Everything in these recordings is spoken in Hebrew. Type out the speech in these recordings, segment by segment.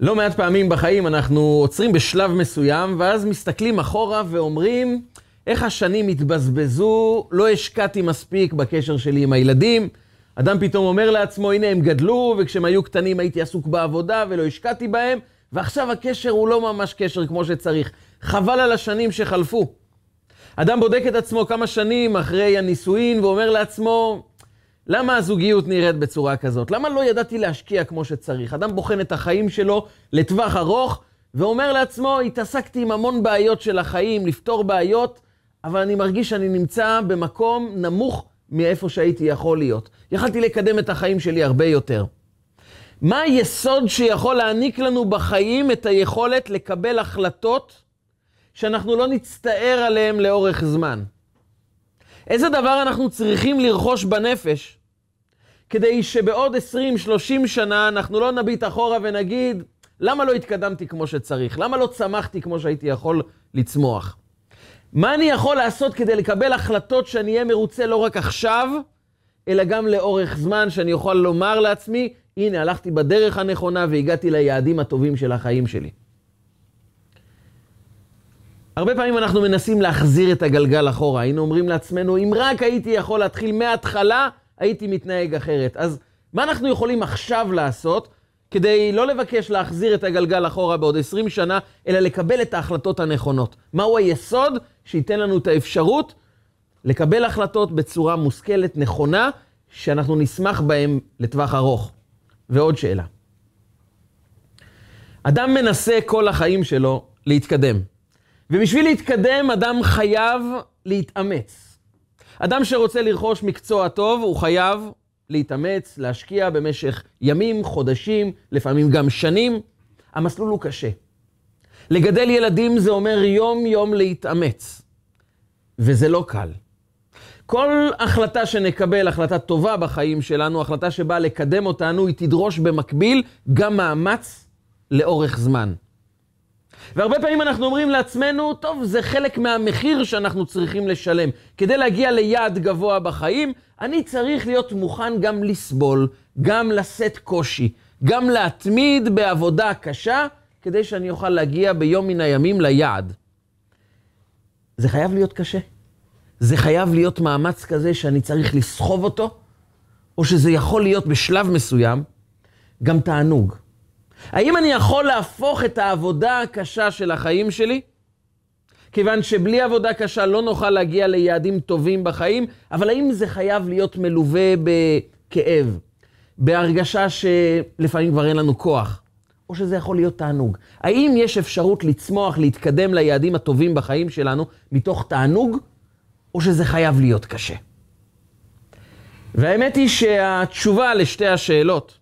לא מעט פעמים בחיים אנחנו עוצרים בשלב מסוים, ואז מסתכלים אחורה ואומרים, איך השנים התבזבזו, לא השקעתי מספיק בקשר שלי עם הילדים. אדם פתאום אומר לעצמו, הנה הם גדלו, וכשהם היו קטנים הייתי עסוק בעבודה ולא השקעתי בהם, ועכשיו הקשר הוא לא ממש קשר כמו שצריך. חבל על השנים שחלפו. אדם בודק את עצמו כמה שנים אחרי הנישואין ואומר לעצמו, למה הזוגיות נראית בצורה כזאת? למה לא ידעתי להשקיע כמו שצריך? אדם בוחן את החיים שלו לטווח ארוך ואומר לעצמו, התעסקתי עם המון בעיות של החיים, לפתור בעיות, אבל אני מרגיש שאני נמצא במקום נמוך מאיפה שהייתי יכול להיות. יכלתי לקדם את החיים שלי הרבה יותר. מה היסוד שיכול להעניק לנו בחיים את היכולת לקבל החלטות שאנחנו לא נצטער עליהן לאורך זמן? איזה דבר אנחנו צריכים לרכוש בנפש כדי שבעוד 20-30 שנה אנחנו לא נביט אחורה ונגיד, למה לא התקדמתי כמו שצריך? למה לא צמחתי כמו שהייתי יכול לצמוח? מה אני יכול לעשות כדי לקבל החלטות שאני אהיה מרוצה לא רק עכשיו, אלא גם לאורך זמן, שאני אוכל לומר לעצמי, הנה, הלכתי בדרך הנכונה והגעתי ליעדים הטובים של החיים שלי. הרבה פעמים אנחנו מנסים להחזיר את הגלגל אחורה. היינו אומרים לעצמנו, אם רק הייתי יכול להתחיל מההתחלה, הייתי מתנהג אחרת. אז מה אנחנו יכולים עכשיו לעשות כדי לא לבקש להחזיר את הגלגל אחורה בעוד 20 שנה, אלא לקבל את ההחלטות הנכונות? מהו היסוד שייתן לנו את האפשרות לקבל החלטות בצורה מושכלת, נכונה, שאנחנו נשמח בהן לטווח ארוך? ועוד שאלה. אדם מנסה כל החיים שלו להתקדם. ובשביל להתקדם, אדם חייב להתאמץ. אדם שרוצה לרכוש מקצוע טוב, הוא חייב להתאמץ, להשקיע במשך ימים, חודשים, לפעמים גם שנים. המסלול הוא קשה. לגדל ילדים זה אומר יום-יום להתאמץ, וזה לא קל. כל החלטה שנקבל, החלטה טובה בחיים שלנו, החלטה שבאה לקדם אותנו, היא תדרוש במקביל גם מאמץ לאורך זמן. והרבה פעמים אנחנו אומרים לעצמנו, טוב, זה חלק מהמחיר שאנחנו צריכים לשלם. כדי להגיע ליעד גבוה בחיים, אני צריך להיות מוכן גם לסבול, גם לשאת קושי, גם להתמיד בעבודה קשה, כדי שאני אוכל להגיע ביום מן הימים ליעד. זה חייב להיות קשה. זה חייב להיות מאמץ כזה שאני צריך לסחוב אותו, או שזה יכול להיות בשלב מסוים גם תענוג. האם אני יכול להפוך את העבודה הקשה של החיים שלי? כיוון שבלי עבודה קשה לא נוכל להגיע ליעדים טובים בחיים, אבל האם זה חייב להיות מלווה בכאב, בהרגשה שלפעמים כבר אין לנו כוח, או שזה יכול להיות תענוג? האם יש אפשרות לצמוח, להתקדם ליעדים הטובים בחיים שלנו מתוך תענוג, או שזה חייב להיות קשה? והאמת היא שהתשובה לשתי השאלות,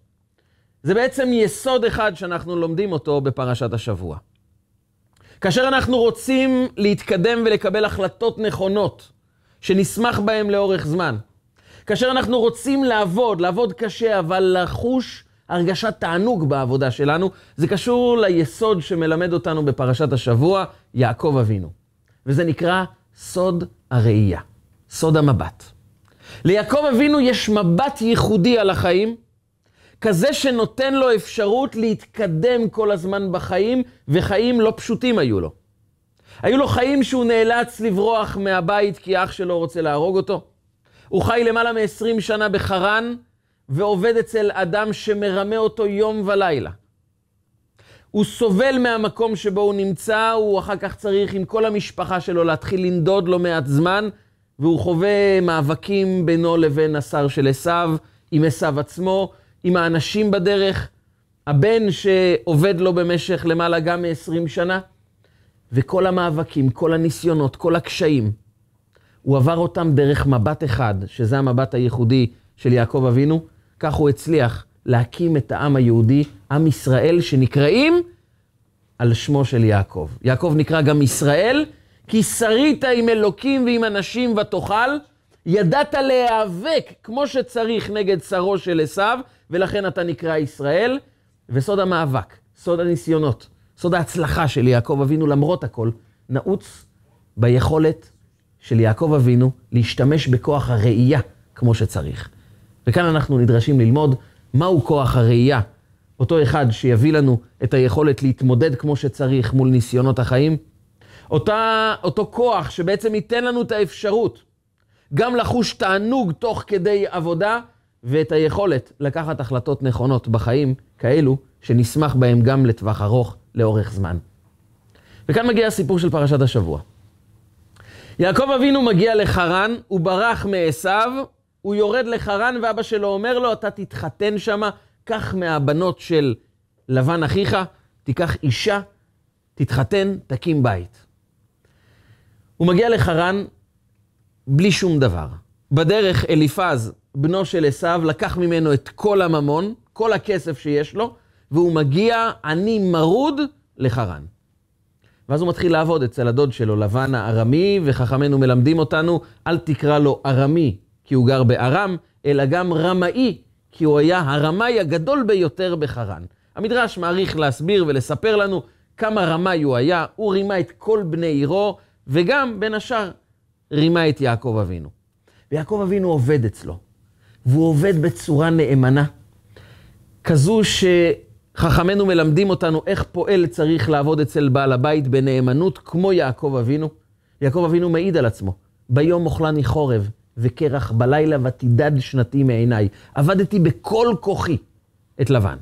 זה בעצם יסוד אחד שאנחנו לומדים אותו בפרשת השבוע. כאשר אנחנו רוצים להתקדם ולקבל החלטות נכונות, שנשמח בהן לאורך זמן, כאשר אנחנו רוצים לעבוד, לעבוד קשה, אבל לחוש הרגשת תענוג בעבודה שלנו, זה קשור ליסוד שמלמד אותנו בפרשת השבוע, יעקב אבינו. וזה נקרא סוד הראייה, סוד המבט. ליעקב אבינו יש מבט ייחודי על החיים, כזה שנותן לו אפשרות להתקדם כל הזמן בחיים, וחיים לא פשוטים היו לו. היו לו חיים שהוא נאלץ לברוח מהבית כי אח שלו רוצה להרוג אותו. הוא חי למעלה מ-20 שנה בחרן, ועובד אצל אדם שמרמה אותו יום ולילה. הוא סובל מהמקום שבו הוא נמצא, הוא אחר כך צריך עם כל המשפחה שלו להתחיל לנדוד לא מעט זמן, והוא חווה מאבקים בינו לבין השר של עשיו, עם עשיו עצמו, עם האנשים בדרך, הבן שעובד לו במשך למעלה גם מ-20 שנה, וכל המאבקים, כל הניסיונות, כל הקשיים, הוא עבר אותם דרך מבט אחד, שזה המבט הייחודי של יעקב אבינו, כך הוא הצליח להקים את העם היהודי, עם ישראל, שנקראים על שמו של יעקב. יעקב נקרא גם ישראל, כי שרית עם אלוקים ועם אנשים ותאכל, ידעת להיאבק כמו שצריך נגד שרו של עשיו, ולכן אתה נקרא ישראל. וסוד המאבק, סוד הניסיונות, סוד ההצלחה של יעקב אבינו, למרות הכל, נעוץ ביכולת של יעקב אבינו להשתמש בכוח הראייה כמו שצריך. וכאן אנחנו נדרשים ללמוד מהו כוח הראייה, אותו אחד שיביא לנו את היכולת להתמודד כמו שצריך מול ניסיונות החיים, אותה, אותו כוח שבעצם ייתן לנו את האפשרות גם לחוש תענוג תוך כדי עבודה, ואת היכולת לקחת החלטות נכונות בחיים, כאלו שנשמח בהם גם לטווח ארוך, לאורך זמן. וכאן מגיע הסיפור של פרשת השבוע. יעקב אבינו מגיע לחרן, הוא ברח מעשיו, הוא יורד לחרן, ואבא שלו אומר לו, אתה תתחתן שמה, קח מהבנות של לבן אחיך, תיקח אישה, תתחתן, תקים בית. הוא מגיע לחרן בלי שום דבר. בדרך אליפז, בנו של עשיו, לקח ממנו את כל הממון, כל הכסף שיש לו, והוא מגיע עני מרוד לחרן. ואז הוא מתחיל לעבוד אצל הדוד שלו, לבן הארמי, וחכמינו מלמדים אותנו, אל תקרא לו ארמי, כי הוא גר בארם, אלא גם רמאי, כי הוא היה הרמאי הגדול ביותר בחרן. המדרש מעריך להסביר ולספר לנו כמה רמאי הוא היה, הוא רימה את כל בני עירו, וגם, בין השאר, רימה את יעקב אבינו. ויעקב אבינו עובד אצלו, והוא עובד בצורה נאמנה, כזו שחכמינו מלמדים אותנו איך פועל צריך לעבוד אצל בעל הבית בנאמנות, כמו יעקב אבינו. יעקב אבינו מעיד על עצמו, ביום אוכלני חורב וקרח בלילה ותידד שנתי מעיניי. עבדתי בכל כוחי את לבן.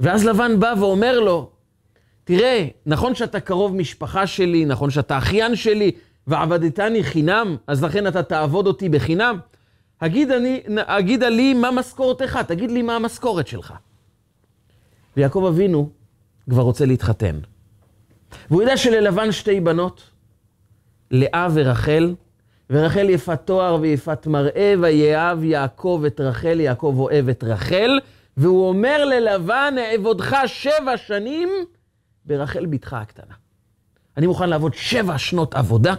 ואז לבן בא ואומר לו, תראה, נכון שאתה קרוב משפחה שלי, נכון שאתה אחיין שלי, ועבדתני חינם, אז לכן אתה תעבוד אותי בחינם? הגיד, אני, הגידה לי מה משכורתך, תגיד לי מה המשכורת שלך. ויעקב אבינו כבר רוצה להתחתן. והוא יודע שללבן שתי בנות, לאה ורחל, ורחל יפת תואר ויפת מראה, ויאהב יעקב את רחל, יעקב אוהב את רחל, והוא אומר ללבן, אעבודך שבע שנים ברחל בתך הקטנה. אני מוכן לעבוד שבע שנות עבודה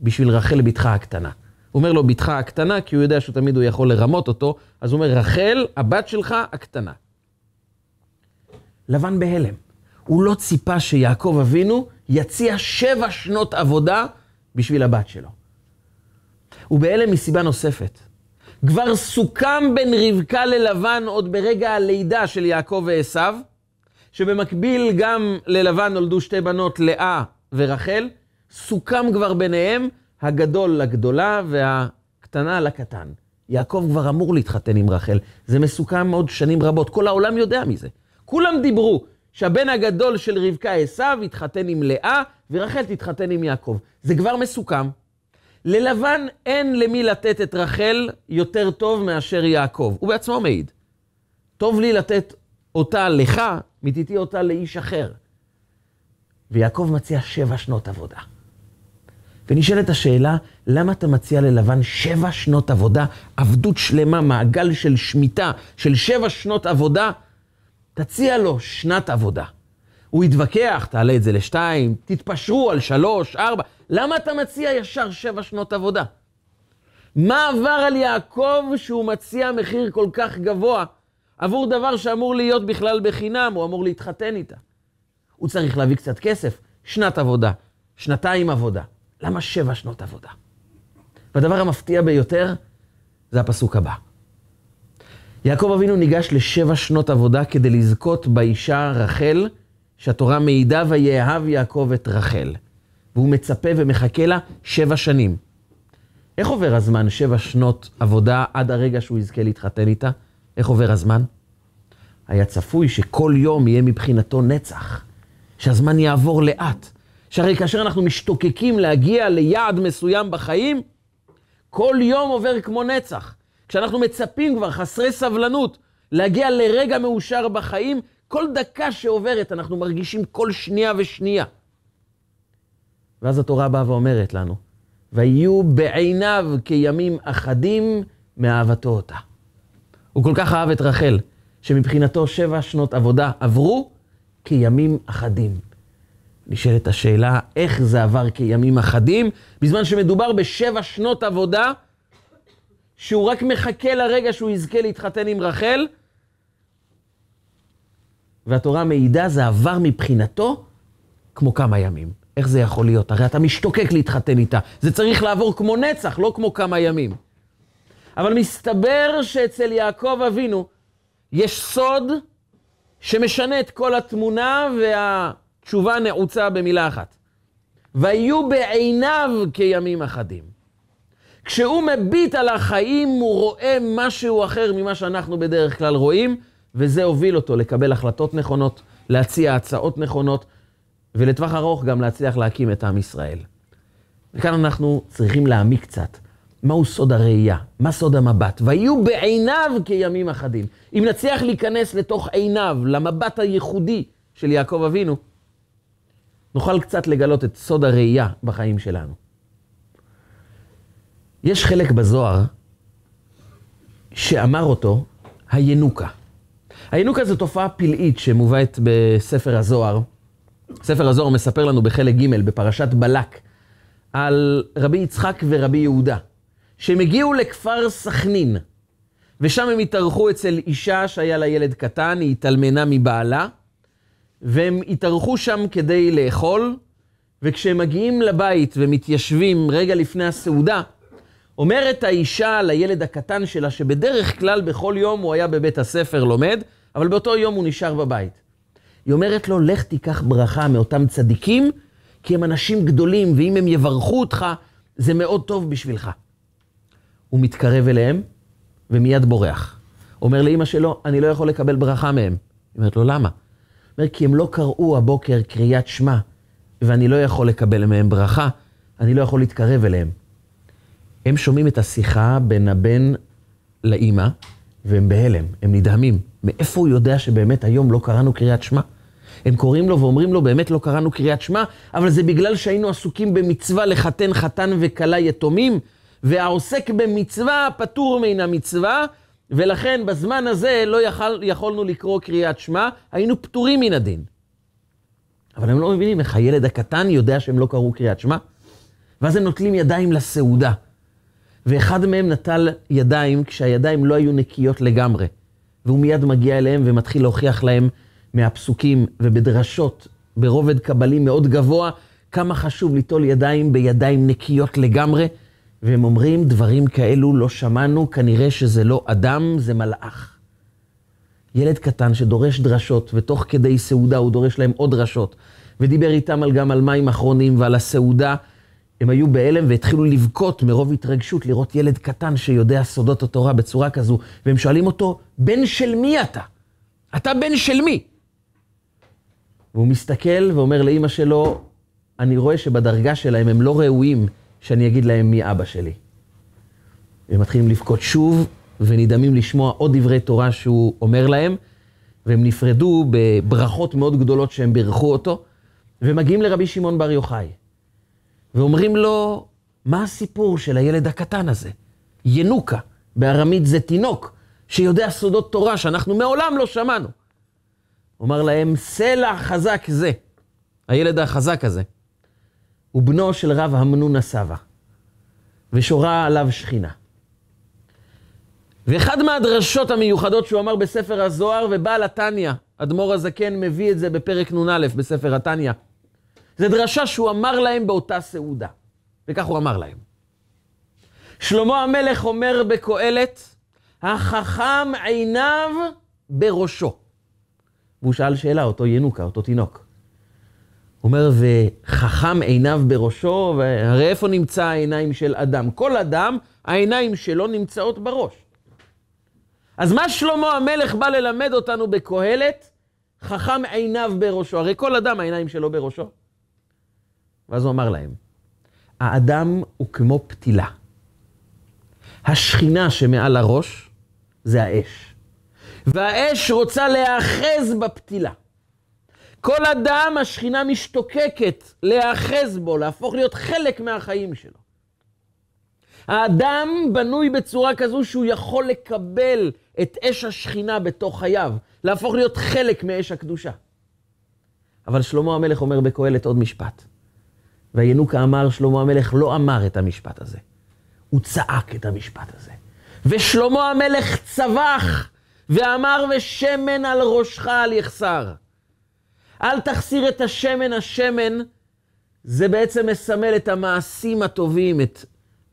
בשביל רחל בתך הקטנה. הוא אומר לו, בתך הקטנה, כי הוא יודע שתמיד הוא יכול לרמות אותו, אז הוא אומר, רחל, הבת שלך הקטנה. לבן בהלם. הוא לא ציפה שיעקב אבינו יציע שבע שנות עבודה בשביל הבת שלו. הוא בהלם מסיבה נוספת. כבר סוכם בין רבקה ללבן עוד ברגע הלידה של יעקב ועשיו, שבמקביל גם ללבן נולדו שתי בנות, לאה ורחל, סוכם כבר ביניהם הגדול לגדולה והקטנה לקטן. יעקב כבר אמור להתחתן עם רחל, זה מסוכם עוד שנים רבות, כל העולם יודע מזה. כולם דיברו שהבן הגדול של רבקה עשיו יתחתן עם לאה, ורחל תתחתן עם יעקב. זה כבר מסוכם. ללבן אין למי לתת את רחל יותר טוב מאשר יעקב. הוא בעצמו מעיד. טוב לי לתת אותה לך, מתיתי אותה לאיש אחר. ויעקב מציע שבע שנות עבודה. ונשאלת השאלה, למה אתה מציע ללבן שבע שנות עבודה, עבדות שלמה, מעגל של שמיטה, של שבע שנות עבודה? תציע לו שנת עבודה. הוא יתווכח, תעלה את זה לשתיים, תתפשרו על שלוש, ארבע. למה אתה מציע ישר שבע שנות עבודה? מה עבר על יעקב שהוא מציע מחיר כל כך גבוה עבור דבר שאמור להיות בכלל בחינם, הוא אמור להתחתן איתה? הוא צריך להביא קצת כסף, שנת עבודה, שנתיים עבודה. למה שבע שנות עבודה? והדבר המפתיע ביותר זה הפסוק הבא. יעקב אבינו ניגש לשבע שנות עבודה כדי לזכות באישה רחל, שהתורה מעידה ויאהב יעקב את רחל. והוא מצפה ומחכה לה שבע שנים. איך עובר הזמן, שבע שנות עבודה, עד הרגע שהוא יזכה להתחתן איתה? איך עובר הזמן? היה צפוי שכל יום יהיה מבחינתו נצח, שהזמן יעבור לאט. שהרי כאשר אנחנו משתוקקים להגיע ליעד מסוים בחיים, כל יום עובר כמו נצח. כשאנחנו מצפים כבר, חסרי סבלנות, להגיע לרגע מאושר בחיים, כל דקה שעוברת אנחנו מרגישים כל שנייה ושנייה. ואז התורה באה ואומרת לנו, ויהיו בעיניו כימים אחדים מאהבתו אותה. הוא כל כך אהב את רחל, שמבחינתו שבע שנות עבודה עברו כימים אחדים. נשאלת השאלה, איך זה עבר כימים אחדים, בזמן שמדובר בשבע שנות עבודה, שהוא רק מחכה לרגע שהוא יזכה להתחתן עם רחל, והתורה מעידה, זה עבר מבחינתו כמו כמה ימים. איך זה יכול להיות? הרי אתה משתוקק להתחתן איתה. זה צריך לעבור כמו נצח, לא כמו כמה ימים. אבל מסתבר שאצל יעקב אבינו, יש סוד שמשנה את כל התמונה, והתשובה נעוצה במילה אחת. ויהיו בעיניו כימים אחדים. כשהוא מביט על החיים, הוא רואה משהו אחר ממה שאנחנו בדרך כלל רואים, וזה הוביל אותו לקבל החלטות נכונות, להציע הצעות נכונות, ולטווח ארוך גם להצליח להקים את עם ישראל. וכאן אנחנו צריכים להעמיק קצת. מהו סוד הראייה? מה סוד המבט? ויהיו בעיניו כימים אחדים. אם נצליח להיכנס לתוך עיניו, למבט הייחודי של יעקב אבינו, נוכל קצת לגלות את סוד הראייה בחיים שלנו. יש חלק בזוהר שאמר אותו הינוקה. הינוקה זו תופעה פלאית שמובאת בספר הזוהר. ספר הזוהר מספר לנו בחלק ג' בפרשת בלק על רבי יצחק ורבי יהודה, שהם הגיעו לכפר סכנין, ושם הם התארחו אצל אישה שהיה לה ילד קטן, היא התאלמנה מבעלה, והם התארחו שם כדי לאכול, וכשהם מגיעים לבית ומתיישבים רגע לפני הסעודה, אומרת האישה לילד הקטן שלה, שבדרך כלל בכל יום הוא היה בבית הספר לומד, אבל באותו יום הוא נשאר בבית. היא אומרת לו, לך תיקח ברכה מאותם צדיקים, כי הם אנשים גדולים, ואם הם יברכו אותך, זה מאוד טוב בשבילך. הוא מתקרב אליהם, ומיד בורח. אומר לאימא שלו, אני לא יכול לקבל ברכה מהם. היא אומרת לו, למה? אומר, כי הם לא קראו הבוקר קריאת שמע, ואני לא יכול לקבל מהם ברכה, אני לא יכול להתקרב אליהם. הם שומעים את השיחה בין הבן לאימא, והם בהלם, הם נדהמים. מאיפה הוא יודע שבאמת היום לא קראנו קריאת שמע? הם קוראים לו ואומרים לו, באמת לא קראנו קריאת שמע, אבל זה בגלל שהיינו עסוקים במצווה לחתן חתן וכלה יתומים, והעוסק במצווה פטור מן המצווה, ולכן בזמן הזה לא יכול, יכולנו לקרוא קריאת שמע, היינו פטורים מן הדין. אבל הם לא מבינים איך הילד הקטן יודע שהם לא קראו קריאת שמע, ואז הם נוטלים ידיים לסעודה. ואחד מהם נטל ידיים כשהידיים לא היו נקיות לגמרי. והוא מיד מגיע אליהם ומתחיל להוכיח להם מהפסוקים ובדרשות, ברובד קבלי מאוד גבוה, כמה חשוב ליטול ידיים בידיים נקיות לגמרי. והם אומרים, דברים כאלו לא שמענו, כנראה שזה לא אדם, זה מלאך. ילד קטן שדורש דרשות, ותוך כדי סעודה הוא דורש להם עוד דרשות, ודיבר איתם על גם על מים אחרונים ועל הסעודה. הם היו בהלם והתחילו לבכות מרוב התרגשות לראות ילד קטן שיודע סודות התורה בצורה כזו, והם שואלים אותו, בן של מי אתה? אתה בן של מי? והוא מסתכל ואומר לאימא שלו, אני רואה שבדרגה שלהם הם לא ראויים שאני אגיד להם מי אבא שלי. והם מתחילים לבכות שוב, ונדהמים לשמוע עוד דברי תורה שהוא אומר להם, והם נפרדו בברכות מאוד גדולות שהם בירכו אותו, ומגיעים לרבי שמעון בר יוחאי. ואומרים לו, מה הסיפור של הילד הקטן הזה? ינוקה, בארמית זה תינוק, שיודע סודות תורה שאנחנו מעולם לא שמענו. אומר להם, סלע חזק זה, הילד החזק הזה, הוא בנו של רב המנון הסבא, ושורה עליו שכינה. ואחד מהדרשות המיוחדות שהוא אמר בספר הזוהר, ובעל התניא, אדמו"ר הזקן מביא את זה בפרק נ"א בספר התניא. זה דרשה שהוא אמר להם באותה סעודה, וכך הוא אמר להם. שלמה המלך אומר בקהלת, החכם עיניו בראשו. והוא שאל שאלה, אותו ינוקה, אותו תינוק. אומר, וחכם עיניו בראשו, והרי איפה נמצא העיניים של אדם? כל אדם, העיניים שלו נמצאות בראש. אז מה שלמה המלך בא ללמד אותנו בקהלת? חכם עיניו בראשו. הרי כל אדם, העיניים שלו בראשו. ואז הוא אמר להם, האדם הוא כמו פתילה. השכינה שמעל הראש זה האש. והאש רוצה להיאחז בפתילה. כל אדם, השכינה משתוקקת להיאחז בו, להפוך להיות חלק מהחיים שלו. האדם בנוי בצורה כזו שהוא יכול לקבל את אש השכינה בתוך חייו, להפוך להיות חלק מאש הקדושה. אבל שלמה המלך אומר בקהלת עוד משפט. וינוקה אמר, שלמה המלך לא אמר את המשפט הזה. הוא צעק את המשפט הזה. ושלמה המלך צווח ואמר, ושמן על ראשך אל יחסר. אל תחסיר את השמן, השמן זה בעצם מסמל את המעשים הטובים, את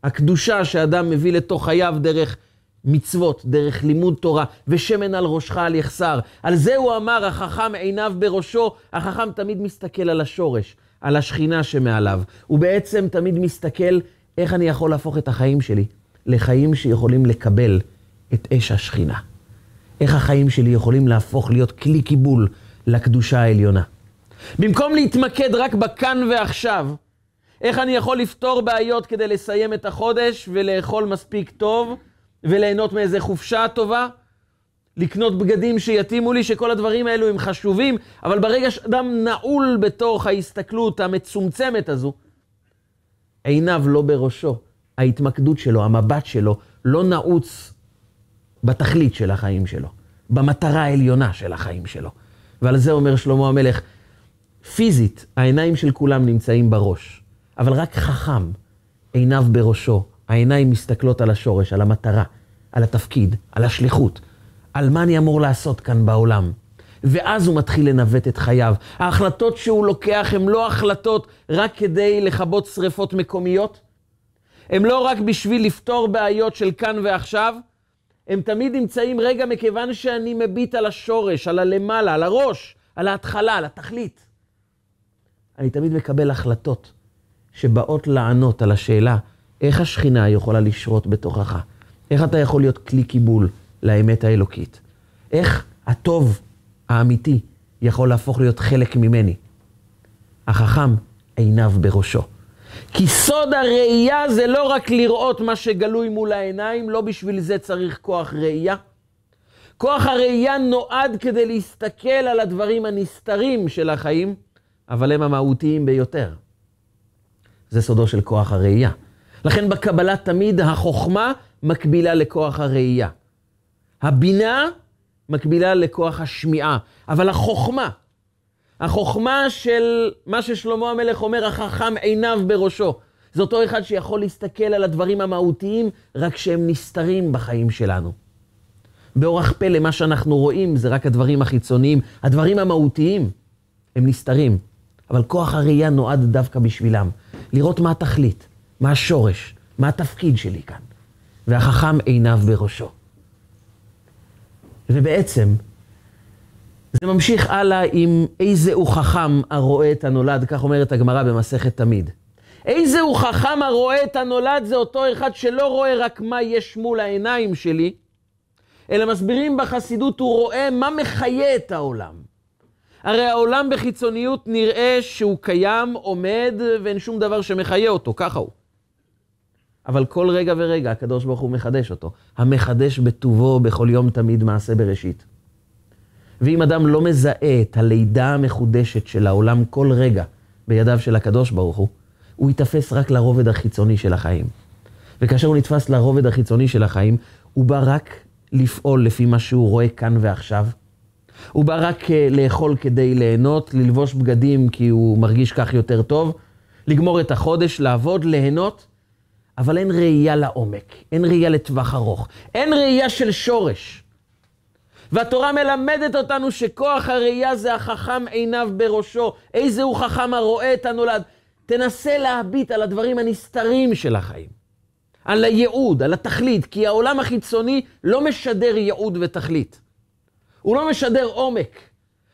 הקדושה שאדם מביא לתוך חייו דרך מצוות, דרך לימוד תורה, ושמן על ראשך על יחסר. על זה הוא אמר, החכם עיניו בראשו, החכם תמיד מסתכל על השורש, על השכינה שמעליו. הוא בעצם תמיד מסתכל איך אני יכול להפוך את החיים שלי לחיים שיכולים לקבל את אש השכינה. איך החיים שלי יכולים להפוך להיות כלי קיבול לקדושה העליונה. במקום להתמקד רק בכאן ועכשיו, איך אני יכול לפתור בעיות כדי לסיים את החודש ולאכול מספיק טוב וליהנות מאיזה חופשה טובה, לקנות בגדים שיתאימו לי, שכל הדברים האלו הם חשובים, אבל ברגע שאדם נעול בתוך ההסתכלות המצומצמת הזו, עיניו לא בראשו, ההתמקדות שלו, המבט שלו, לא נעוץ בתכלית של החיים שלו, במטרה העליונה של החיים שלו. ועל זה אומר שלמה המלך, פיזית, העיניים של כולם נמצאים בראש, אבל רק חכם, עיניו בראשו, העיניים מסתכלות על השורש, על המטרה, על התפקיד, על השליחות, על מה אני אמור לעשות כאן בעולם. ואז הוא מתחיל לנווט את חייו. ההחלטות שהוא לוקח הן לא החלטות רק כדי לכבות שריפות מקומיות, הן לא רק בשביל לפתור בעיות של כאן ועכשיו, הם תמיד נמצאים רגע מכיוון שאני מביט על השורש, על הלמעלה, על הראש, על ההתחלה, על התכלית. אני תמיד מקבל החלטות שבאות לענות על השאלה איך השכינה יכולה לשרות בתוכך? איך אתה יכול להיות כלי קיבול לאמת האלוקית? איך הטוב האמיתי יכול להפוך להיות חלק ממני? החכם עיניו בראשו. כי סוד הראייה זה לא רק לראות מה שגלוי מול העיניים, לא בשביל זה צריך כוח ראייה. כוח הראייה נועד כדי להסתכל על הדברים הנסתרים של החיים, אבל הם המהותיים ביותר. זה סודו של כוח הראייה. לכן בקבלה תמיד החוכמה מקבילה לכוח הראייה. הבינה מקבילה לכוח השמיעה, אבל החוכמה, החוכמה של מה ששלמה המלך אומר, החכם עיניו בראשו. זה אותו אחד שיכול להסתכל על הדברים המהותיים, רק שהם נסתרים בחיים שלנו. באורח פלא, מה שאנחנו רואים זה רק הדברים החיצוניים. הדברים המהותיים, הם נסתרים. אבל כוח הראייה נועד דווקא בשבילם. לראות מה התכלית, מה השורש, מה התפקיד שלי כאן. והחכם עיניו בראשו. ובעצם, זה ממשיך הלאה עם איזה הוא חכם הרואה את הנולד, כך אומרת הגמרא במסכת תמיד. איזה הוא חכם הרואה את הנולד, זה אותו אחד שלא רואה רק מה יש מול העיניים שלי, אלא מסבירים בחסידות, הוא רואה מה מחיה את העולם. הרי העולם בחיצוניות נראה שהוא קיים, עומד, ואין שום דבר שמחיה אותו, ככה הוא. אבל כל רגע ורגע הקדוש ברוך הוא מחדש אותו. המחדש בטובו בכל יום תמיד מעשה בראשית. ואם אדם לא מזהה את הלידה המחודשת של העולם כל רגע בידיו של הקדוש ברוך הוא, הוא ייתפס רק לרובד החיצוני של החיים. וכאשר הוא נתפס לרובד החיצוני של החיים, הוא בא רק לפעול לפי מה שהוא רואה כאן ועכשיו. הוא בא רק אה, לאכול כדי ליהנות, ללבוש בגדים כי הוא מרגיש כך יותר טוב, לגמור את החודש, לעבוד, ליהנות, אבל אין ראייה לעומק, אין ראייה לטווח ארוך, אין ראייה של שורש. והתורה מלמדת אותנו שכוח הראייה זה החכם עיניו בראשו. איזה הוא חכם הרואה את הנולד. תנסה להביט על הדברים הנסתרים של החיים. על הייעוד, על התכלית, כי העולם החיצוני לא משדר ייעוד ותכלית. הוא לא משדר עומק.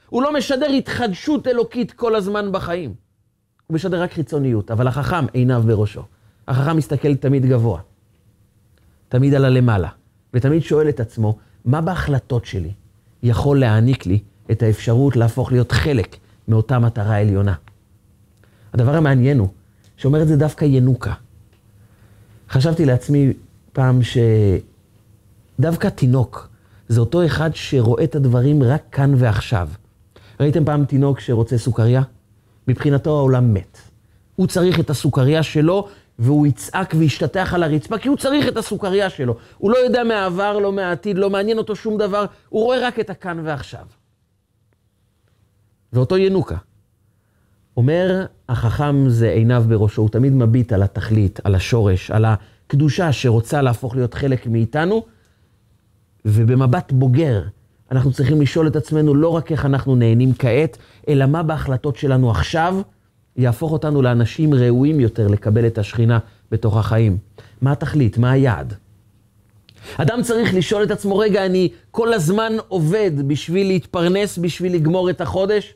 הוא לא משדר התחדשות אלוקית כל הזמן בחיים. הוא משדר רק חיצוניות, אבל החכם עיניו בראשו. החכם מסתכל תמיד גבוה, תמיד על הלמעלה, ותמיד שואל את עצמו, מה בהחלטות שלי יכול להעניק לי את האפשרות להפוך להיות חלק מאותה מטרה עליונה? הדבר המעניין הוא, שאומר את זה דווקא ינוקה. חשבתי לעצמי פעם שדווקא תינוק זה אותו אחד שרואה את הדברים רק כאן ועכשיו. ראיתם פעם תינוק שרוצה סוכריה? מבחינתו העולם מת. הוא צריך את הסוכריה שלו והוא יצעק וישתטח על הרצפה, כי הוא צריך את הסוכריה שלו. הוא לא יודע מהעבר, לא מהעתיד, לא מעניין אותו שום דבר, הוא רואה רק את הכאן ועכשיו. ואותו ינוקה. אומר, החכם זה עיניו בראשו, הוא תמיד מביט על התכלית, על השורש, על הקדושה שרוצה להפוך להיות חלק מאיתנו, ובמבט בוגר, אנחנו צריכים לשאול את עצמנו לא רק איך אנחנו נהנים כעת, אלא מה בהחלטות שלנו עכשיו, יהפוך אותנו לאנשים ראויים יותר לקבל את השכינה בתוך החיים. מה התכלית? מה היעד? אדם צריך לשאול את עצמו, רגע, אני כל הזמן עובד בשביל להתפרנס, בשביל לגמור את החודש?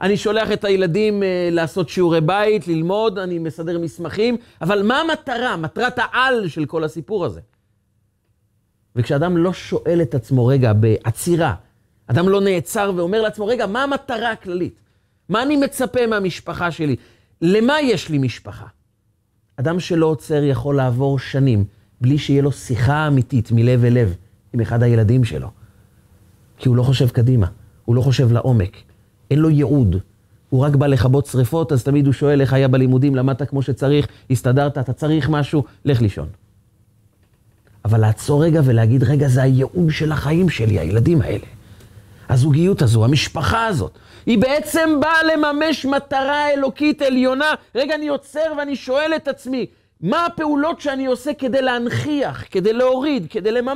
אני שולח את הילדים אה, לעשות שיעורי בית, ללמוד, אני מסדר מסמכים, אבל מה המטרה, מטרת העל של כל הסיפור הזה? וכשאדם לא שואל את עצמו, רגע, בעצירה, אדם לא נעצר ואומר לעצמו, רגע, מה המטרה הכללית? מה אני מצפה מהמשפחה שלי? למה יש לי משפחה? אדם שלא עוצר יכול לעבור שנים בלי שיהיה לו שיחה אמיתית מלב אל לב עם אחד הילדים שלו. כי הוא לא חושב קדימה, הוא לא חושב לעומק, אין לו ייעוד. הוא רק בא לכבות שריפות, אז תמיד הוא שואל איך היה בלימודים, למדת כמו שצריך, הסתדרת, אתה צריך משהו, לך לישון. אבל לעצור רגע ולהגיד, רגע, זה הייעוד של החיים שלי, הילדים האלה. הזוגיות הזו, המשפחה הזאת, היא בעצם באה לממש מטרה אלוקית עליונה. רגע, אני עוצר ואני שואל את עצמי, מה הפעולות שאני עושה כדי להנכיח, כדי להוריד, כדי לממש?